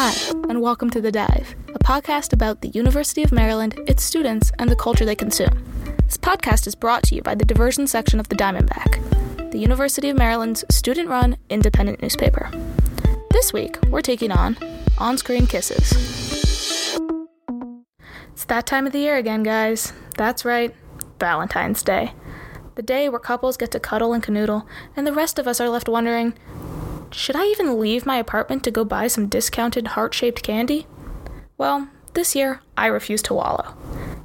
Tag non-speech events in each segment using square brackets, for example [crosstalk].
Hi, and welcome to The Dive, a podcast about the University of Maryland, its students, and the culture they consume. This podcast is brought to you by the diversion section of the Diamondback, the University of Maryland's student run independent newspaper. This week, we're taking on On Screen Kisses. It's that time of the year again, guys. That's right, Valentine's Day. The day where couples get to cuddle and canoodle, and the rest of us are left wondering should I even leave my apartment to go buy some discounted heart shaped candy? Well, this year, I refuse to wallow.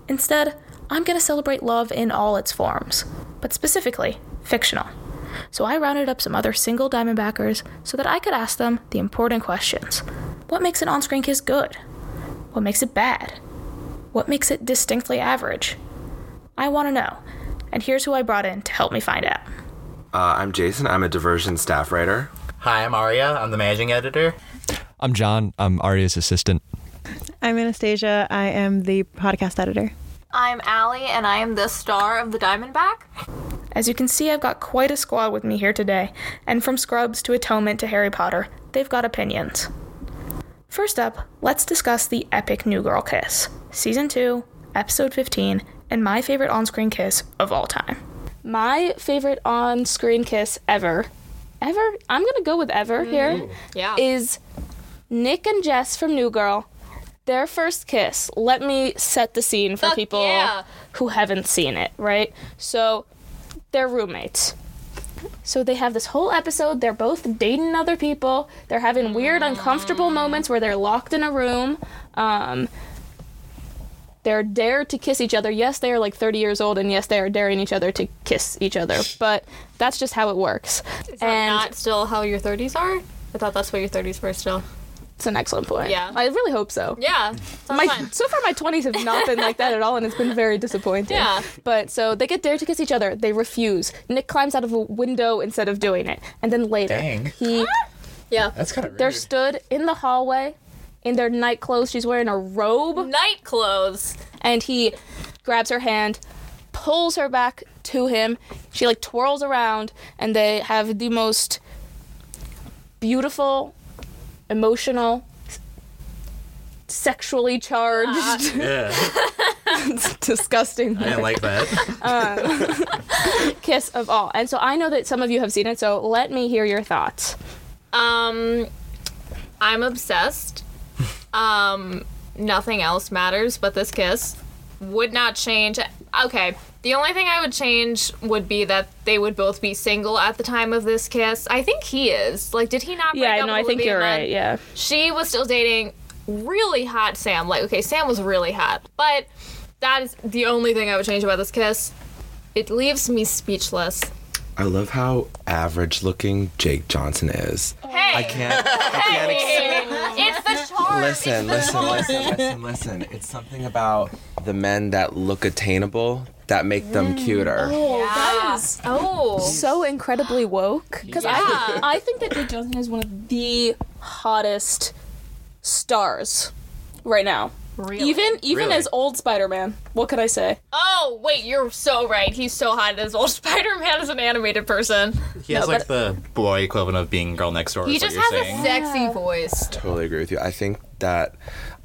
Instead, I'm going to celebrate love in all its forms, but specifically, fictional. So I rounded up some other single Diamondbackers so that I could ask them the important questions What makes an on screen kiss good? What makes it bad? What makes it distinctly average? I want to know, and here's who I brought in to help me find out. Uh, I'm Jason. I'm a diversion staff writer. Hi, I'm Arya. I'm the managing editor. I'm John. I'm Arya's assistant. I'm Anastasia. I am the podcast editor. I'm Allie, and I am the star of the Diamondback. As you can see, I've got quite a squad with me here today, and from Scrubs to Atonement to Harry Potter, they've got opinions. First up, let's discuss the epic New Girl Kiss, Season 2, Episode 15, and my favorite on screen kiss of all time. My favorite on screen kiss ever, ever, I'm gonna go with ever here, Yeah. is Nick and Jess from New Girl. Their first kiss. Let me set the scene for Fuck people yeah. who haven't seen it, right? So, they're roommates. So they have this whole episode. They're both dating other people. They're having weird, uncomfortable moments where they're locked in a room. Um, they're dared to kiss each other. Yes, they are like 30 years old, and yes, they are daring each other to kiss each other. But that's just how it works. Is that and not still how your 30s are? I thought that's what your 30s were still. it's an excellent point. Yeah. I really hope so. Yeah. My, fine. so far, my 20s have not been like that at all, and it's been very disappointing. Yeah. But so they get dared to kiss each other. They refuse. Nick climbs out of a window instead of doing it. And then later, Dang. he Yeah. That's kind of they're stood in the hallway in their night clothes. She's wearing a robe, Night clothes. and he grabs her hand, pulls her back to him. She like twirls around, and they have the most beautiful, emotional, sexually charged. [laughs] Yeah, it's [laughs] disgusting. I didn't like that. [laughs] kiss of all. And so I know that some of you have seen it, so let me hear your thoughts. Um, I'm obsessed. Um, nothing else matters but this kiss. Would not change. Okay, the only thing I would change would be that they would both be single at the time of this kiss. I think he is. Like, did he not? break Yeah, up no, with I think you're Munn? right. Yeah. she was still dating really hot Sam. Like, okay, Sam was really hot, but that is the only thing I would change about this kiss. It leaves me speechless. I love how average looking Jake Johnson is. Hey, I can't. I can't. Ex- hey, it's the charm. listen, it's the listen, charm. listen, listen, listen. It's something about the men that look attainable that make them mm. cuter. Oh, Yeah. Oh, so incredibly woke because Yeah. I I think that Jake Johnson is one of the hottest stars right now. Really? Even even Really? as old Spider-Man. What could I say? Oh, wait, you're so right. He's so hot as old [laughs] Spider-Man as an animated person. He has No, like the boy equivalent of being girl next door. He is just what you're has saying. a sexy voice. Totally agree with you. I think that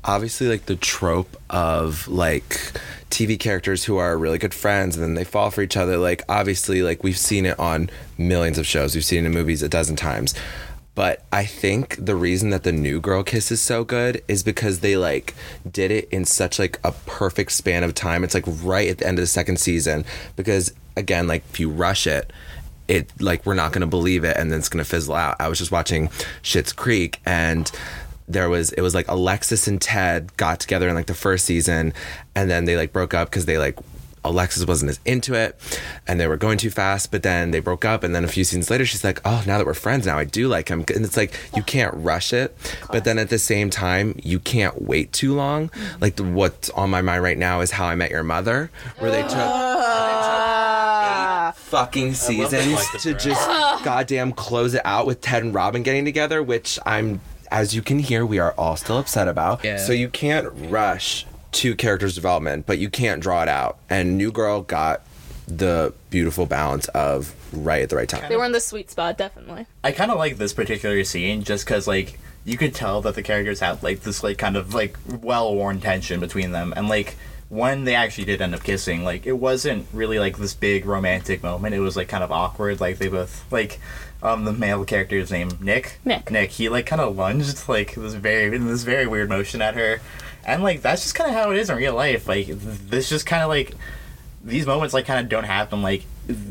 obviously like the trope of like TV characters who are really good friends and then they fall for each other like obviously like we've seen it on millions of shows. We've seen it in movies a dozen times. But I think the reason that the new girl kiss is so good is because they like did it in such like a perfect span of time. It's like right at the end of the second season because again like if you rush it it like we're not to believe it and then it's to fizzle out. I was just watching Schitt's Creek and there was it was like Alexis and Ted got together in like the first season and then they like broke up because they like Alexis wasn't as into it and they were going too fast but then they broke up and then a few scenes later she's like oh now that we're friends now I do like him. And it's like you can't rush it but then at the same time you can't wait too long. Mm-hmm. Like the, what's on my mind right now is how I met your mother where they took ah. fucking seasons like to just [laughs] goddamn close it out with Ted and Robin getting together, which I'm, as you can hear, we are all still upset about. Yeah. So you can't rush to characters development, but you can't draw it out. And New Girl got the beautiful balance of right at the right time. They were in the sweet spot, definitely. I kind of like this particular scene just because like you could tell that the characters had like this like kind of like well worn tension between them, and like when they actually did end up kissing, like it wasn't really like this big romantic moment. It was like kind of awkward. Like they both like um the male character's name Nick. Nick. Nick. He like kind of lunged like this very in this very weird motion at her, and like that's just kind of how it is in real life. Like this just kind of like these moments like kind of don't happen like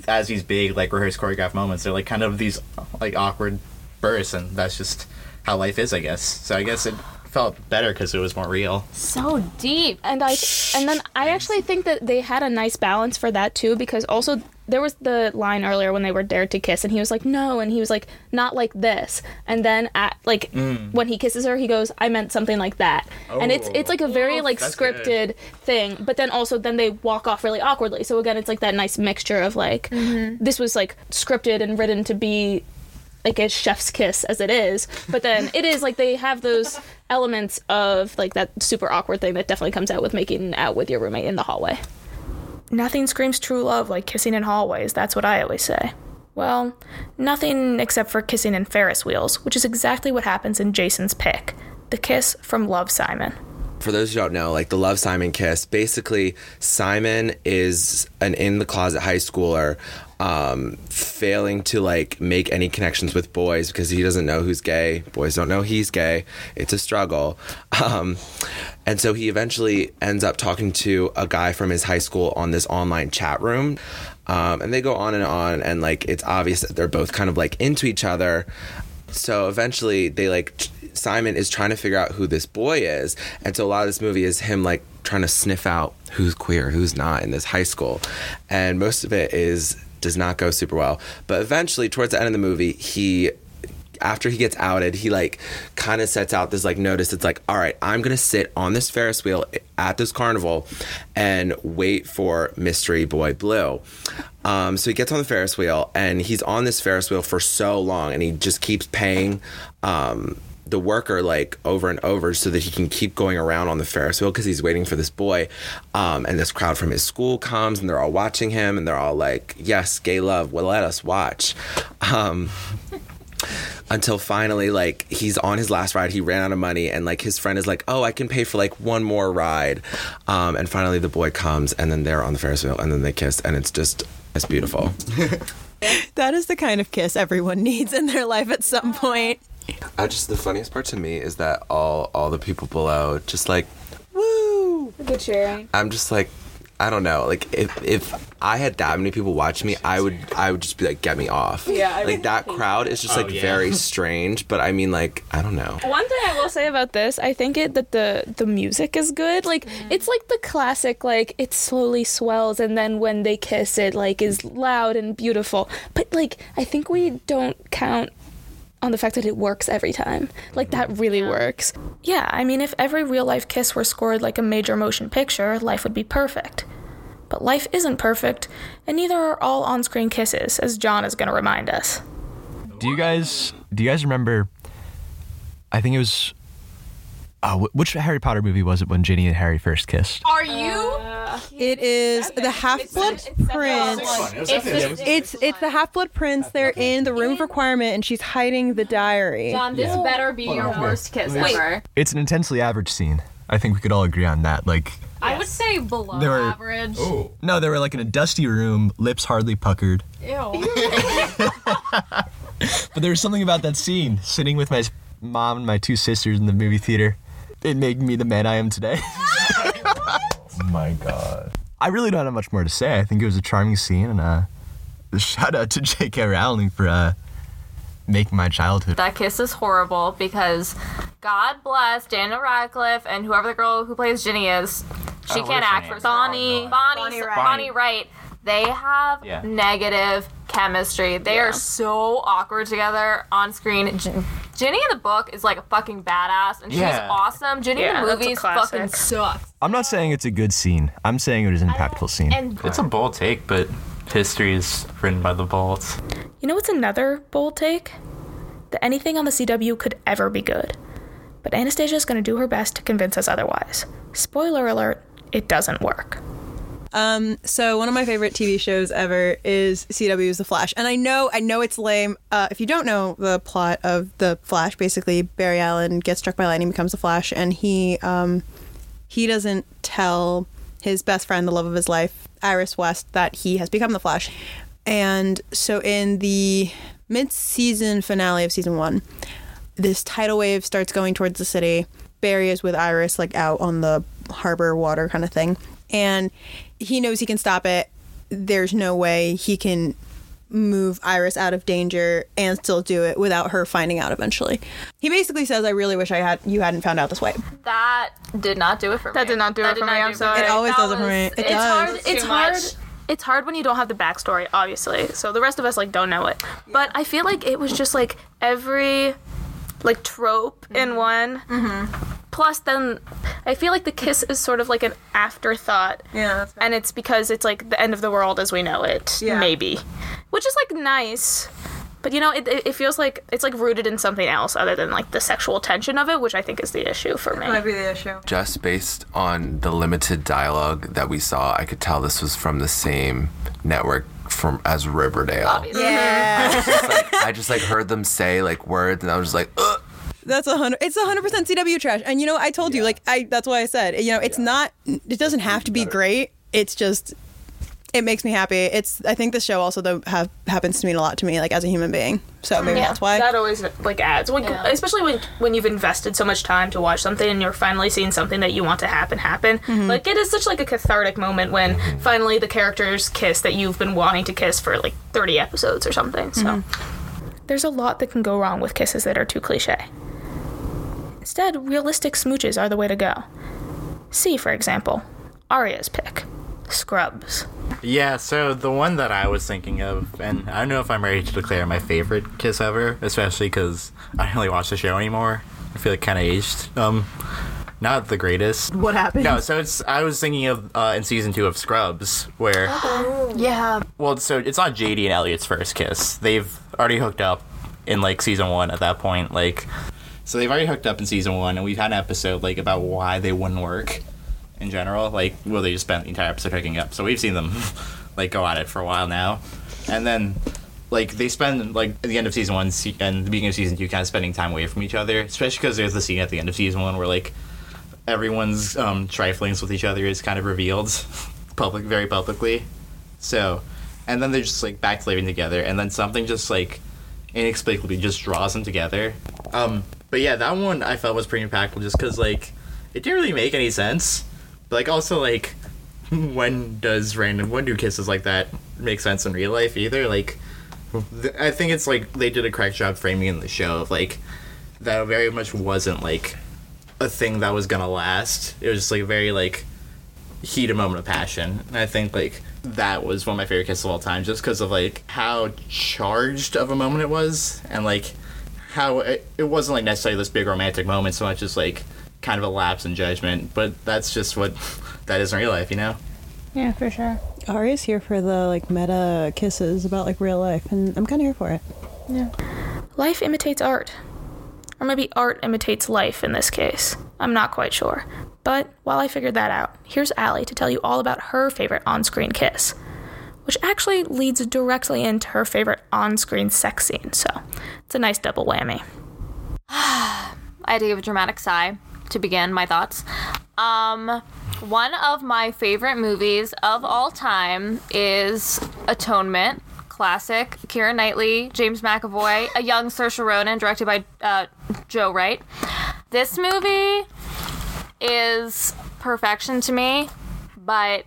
as these big like rehearsed choreographed moments. They're like kind of these like awkward bursts, and that's just how life is, I guess. So I guess it felt better because it was more real. So deep. and I and then I actually think that they had a nice balance for that too because also there was the line earlier when they were dared to kiss and he was like no and he was like not like this. And then at like mm. when he kisses her he goes I meant something like that. And it's it's like a very oh, like that's good. scripted thing but then also then they walk off really awkwardly. So again it's like that nice mixture of like mm-hmm. this was like scripted and written to be like a chef's kiss as it is but then it is like they have those elements of like that super awkward thing that definitely comes out with making out with your roommate in the hallway nothing screams true love like kissing in hallways. That's what i always say. Well nothing except for kissing in ferris wheels which is exactly what happens in jason's pick the kiss from love simon. For those who don't know, like the Love Simon kiss, basically Simon is an in the closet high schooler, um, failing to like make any connections with boys because he doesn't know who's gay. Boys don't know he's gay. It's a struggle. [laughs] Um, and so he eventually ends up talking to a guy from his high school on this online chat room. Um, and they go on and on, and like it's obvious that they're both kind of like into each other. So eventually, they like Simon is trying to figure out who this boy is, and so a lot of this movie is him like trying to sniff out who's queer, who's not in this high school, and most of it is does not go super well. But eventually, towards the end of the movie, he after he gets outed, he like kind of sets out this like notice. It's like, all right, I'm gonna sit on this Ferris wheel at this carnival and wait for Mystery Boy Blue. Um, so he gets on the Ferris wheel and he's on this Ferris wheel for so long, and he just keeps paying. Um, the worker like over and over so that he can keep going around on the Ferris wheel because he's waiting for this boy. Um, and this crowd from his school comes and they're all watching him and they're all like, "Yes, gay love. Well, let us watch." Um, [laughs] until finally like he's on his last ride he ran out of money and like his friend is like oh i can pay for like one more ride um, and finally the boy comes and then they're on the ferris wheel and then they kiss and it's just it's beautiful [laughs] That is the kind of kiss everyone needs in their life at some point. I just the funniest part to me is that all all the people below just like woo good sharing i'm just like I don't know. Like if if I had that many people watch me, I would I would just be like, get me off. Yeah, I like that crowd is just Oh, like yeah. very [laughs] strange. But I mean, like I don't know. One thing I will say about this, I think it that the the music is good. Like mm-hmm. it's like the classic, like it slowly swells, and then when they kiss, it like is loud and beautiful. But like I think we don't count on the fact that it works every time. Like that really works. Yeah, I mean, if every real life kiss were scored like a major motion picture, life would be perfect. But life isn't perfect, and neither are all on screen kisses, as John is going to remind us. Do you guys do you guys remember? I think it was. Uh, which Harry Potter movie was it when Ginny and Harry first kissed? Are you? It is the Half Blood Prince. It's it's the Half Blood Prince. They're in the room of requirement, and she's hiding the diary. John, this better be your worst kiss ever. It's an intensely average scene. I think we could all agree on that. Like, I would say below There were- average. Oh. no, they were like in a dusty room, lips hardly puckered. Ew. [laughs] But there was something about that scene, sitting with my s- mom and my two sisters in the movie theater. It made me the man I am today. [laughs] my god. I really don't have much more to say. I think it was a charming scene, and uh, shout out to [laughs] J.K. Rowling for uh, making my childhood. That kiss is horrible because God bless Daniel Radcliffe and whoever the girl who plays Ginny is. She Oh, can't act for Bonnie. Bonnie, Bonnie Bonnie, Wright. Wright. They have Yeah. negative chemistry. They are so awkward together on screen. G- Ginny in the book is like a fucking badass and she's Yeah. awesome. Ginny Yeah, in the that's a movies classic. fucking sucks. I'm not saying it's a good scene. I'm saying it is an impactful scene. And It's a bold take, but history is written by the bolts. You know what's another bold take? That anything on the CW could ever be good. But Anastasia is going to do her best to convince us otherwise. Spoiler alert, it doesn't work. Um, so one of my favorite TV shows ever is CW's The Flash, and I know I know it's lame. Uh, if you don't know the plot of The Flash, basically Barry Allen gets struck by lightning, becomes the Flash, and he um, he doesn't tell his best friend, the love of his life, Iris West, that he has become the Flash. And so in the mid-season finale of season one, this tidal wave starts going towards the city. Barry is with Iris, like out on the harbor water kind of thing. And he knows he can stop it. There's no way he can move Iris out of danger and still do it without her finding out eventually. He basically says, I really wish I had you hadn't found out this way. That did not do it for me. That did not do it for me, I'm sorry. It always That does it for me. It it's does. hard. it's It's hard. hard. It's hard when you don't have the backstory, obviously. So the rest of us like don't know it. But I feel like it was just like every like trope in mm-hmm. one. Mm-hmm. Plus, then I feel like the kiss is sort of like an afterthought. Yeah, and it's because it's like the end of the world as we know it, Yeah. maybe, which is like nice. But you know, it, it, it feels like it's like rooted in something else other than like the sexual tension of it, which I think is the issue for me. Might be the issue. Just based on the limited dialogue that we saw, I could tell this was from the same network from as Riverdale. Yeah. Just, like, I just like heard them say like words, and I was just like, Ugh. That's a hundred. It's a hundred percent CW trash. And you know, I told you, like, I. That's why I said, you know, it's not. It doesn't have to be great. It's just. It makes me happy. It's. I think the show also though have happens to mean a lot to me, like as a human being. So maybe that's why. that always like adds, when, Yeah. especially when when you've invested so much time to watch something and you're finally seeing something that you want to happen happen. Mm-hmm. Like it is such like a cathartic moment when finally the characters kiss that you've been wanting to kiss for like 30 episodes or something. So Mm-hmm. there's a lot that can go wrong with kisses that are too cliche. Instead, realistic smooches are the way to go. See, for example, Arya's pick, Scrubs. Yeah, so the one that I was thinking of, and I don't know if I'm ready to declare my favorite kiss ever, especially because I don't really watch the show anymore. I feel like kind of aged. Um, not the greatest. what happened? No, so it's I was thinking of uh, in season two of Scrubs, where [gasps] Yeah. well, so it's not JD and Elliot's first kiss. They've already hooked up in like season one at that point. Like, so they've already hooked up in season one, and we've had an episode like about why they wouldn't work in general. Like, well, they just spent the entire episode hooking up. So we've seen them [laughs] like go at it for a while now, and then like they spend like at the end of season one and the beginning of season two kind of spending time away from each other, especially because there's the scene at the end of season one where like everyone's um, triflings with each other is kind of revealed [laughs] public very publicly so and then they're just like back living together and then something just like inexplicably just draws them together um but yeah that one i felt was pretty impactful just because like it didn't really make any sense but like also like [laughs] when does random when do kisses like that make sense in real life either like th- i think it's like they did a correct job framing in the show of like that very much wasn't like a thing that was gonna last. It was just like a very like heated moment of passion. And I think like that was one of my favorite kisses of all time, just because of like how charged of a moment it was, and like how it, it wasn't like necessarily this big romantic moment so much as like kind of a lapse in judgment. But that's just what [laughs] that is in real life, you know. Yeah, for sure. Ari's here for the like meta kisses about like real life, and I'm kind of here for it. Yeah. Life imitates art. Or maybe art imitates life in this case. I'm not quite sure. But while I figured that out, here's Allie to tell you all about her favorite on screen kiss, which actually leads directly into her favorite on screen sex scene, so it's a nice double whammy. [sighs] I had to give a dramatic sigh to begin my thoughts. Um, one of my favorite movies of all time is Atonement, classic. Keira Knightley, James McAvoy, a young Saoirse Ronan, directed by uh, Joe Wright. This movie is perfection to me, but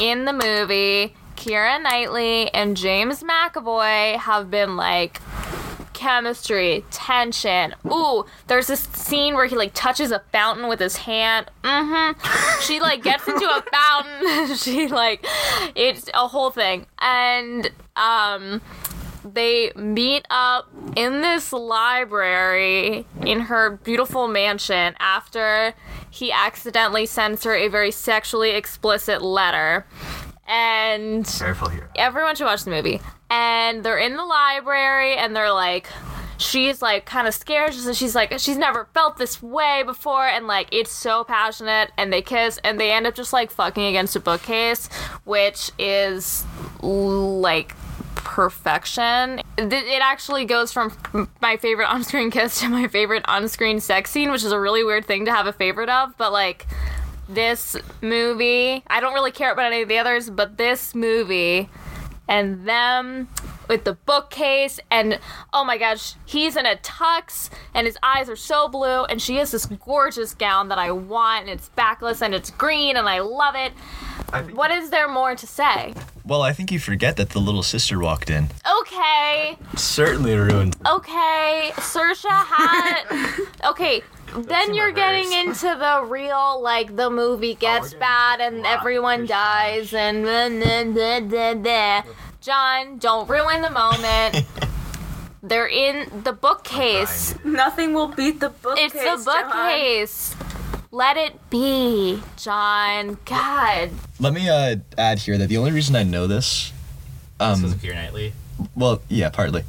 in the movie, Keira Knightley and James McAvoy have been like chemistry, tension. Ooh, there's this scene where he like touches a fountain with his hand. Mm-hmm. She like gets into a fountain. [laughs] she like it's a whole thing. And um they meet up in this library in her beautiful mansion after he accidentally sends her a very sexually explicit letter. And Careful here. everyone should watch the movie. And they're in the library and they're like she's like kind of scared. She's, she's like she's never felt this way before, and like it's so passionate. And they kiss, and they end up just like fucking against a bookcase, which is like perfection. It actually goes from my favorite on-screen kiss to my favorite on-screen sex scene, which is a really weird thing to have a favorite of, but like this movie, I don't really care about any of the others, but this movie and them with the bookcase and oh my gosh, he's in a tux and his eyes are so blue and she has this gorgeous gown that I want and it's backless and it's green and I love it. What is there more to say? Well, I think you forget that the little sister walked in. Okay. Certainly ruined. okay, Saoirse had. [laughs] Okay, then you're getting into the real, like, the movie gets bad and everyone dies and. blah, blah, blah, blah, blah. John, don't ruin the moment. [laughs] They're in the bookcase. Nothing will beat the bookcase. It's the bookcase. Let it be, John. God. Let me uh, add here that the only reason I know this, This is um, Keira Knightley. well, yeah, partly.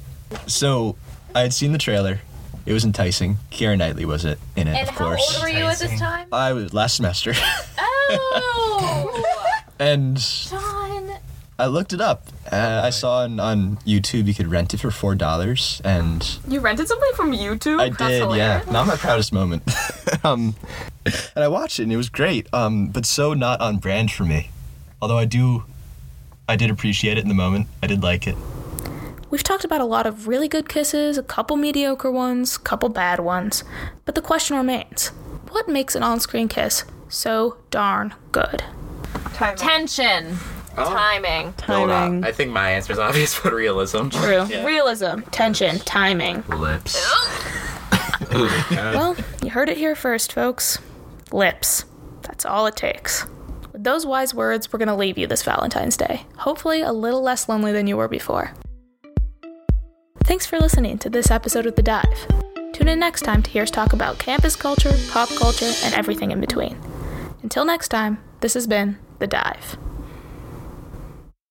So I had seen the trailer. It was enticing. Keira Knightley was it in it, And of course. how old were you at this time? I was last semester, [laughs] Oh, and John. I looked it up. Uh, I saw on, on YouTube you could rent it for four dollars, and You rented something from YouTube? I That's did, yeah. hilarious. Not my proudest moment. [laughs] um, and I watched it, and it was great. Um, but so not on brand for me. Although I do, I did appreciate it in the moment. I did like it. We've talked about a lot of really good kisses, a couple mediocre ones, couple bad ones, but the question remains what makes an on screen kiss so darn good? Time Tension. Oh. Timing. Timing. I think my answer is [laughs] obvious, but realism. True. Yeah. Realism, tension, timing. Lips. [laughs] Well, you heard it here first, folks. Lips. That's all it takes. With those wise words, we're going to leave you this Valentine's Day. Hopefully, a little less lonely than you were before. Thanks for listening to this episode of The Dive. Tune in next time to hear us talk about campus culture, pop culture, and everything in between. Until next time, this has been The Dive.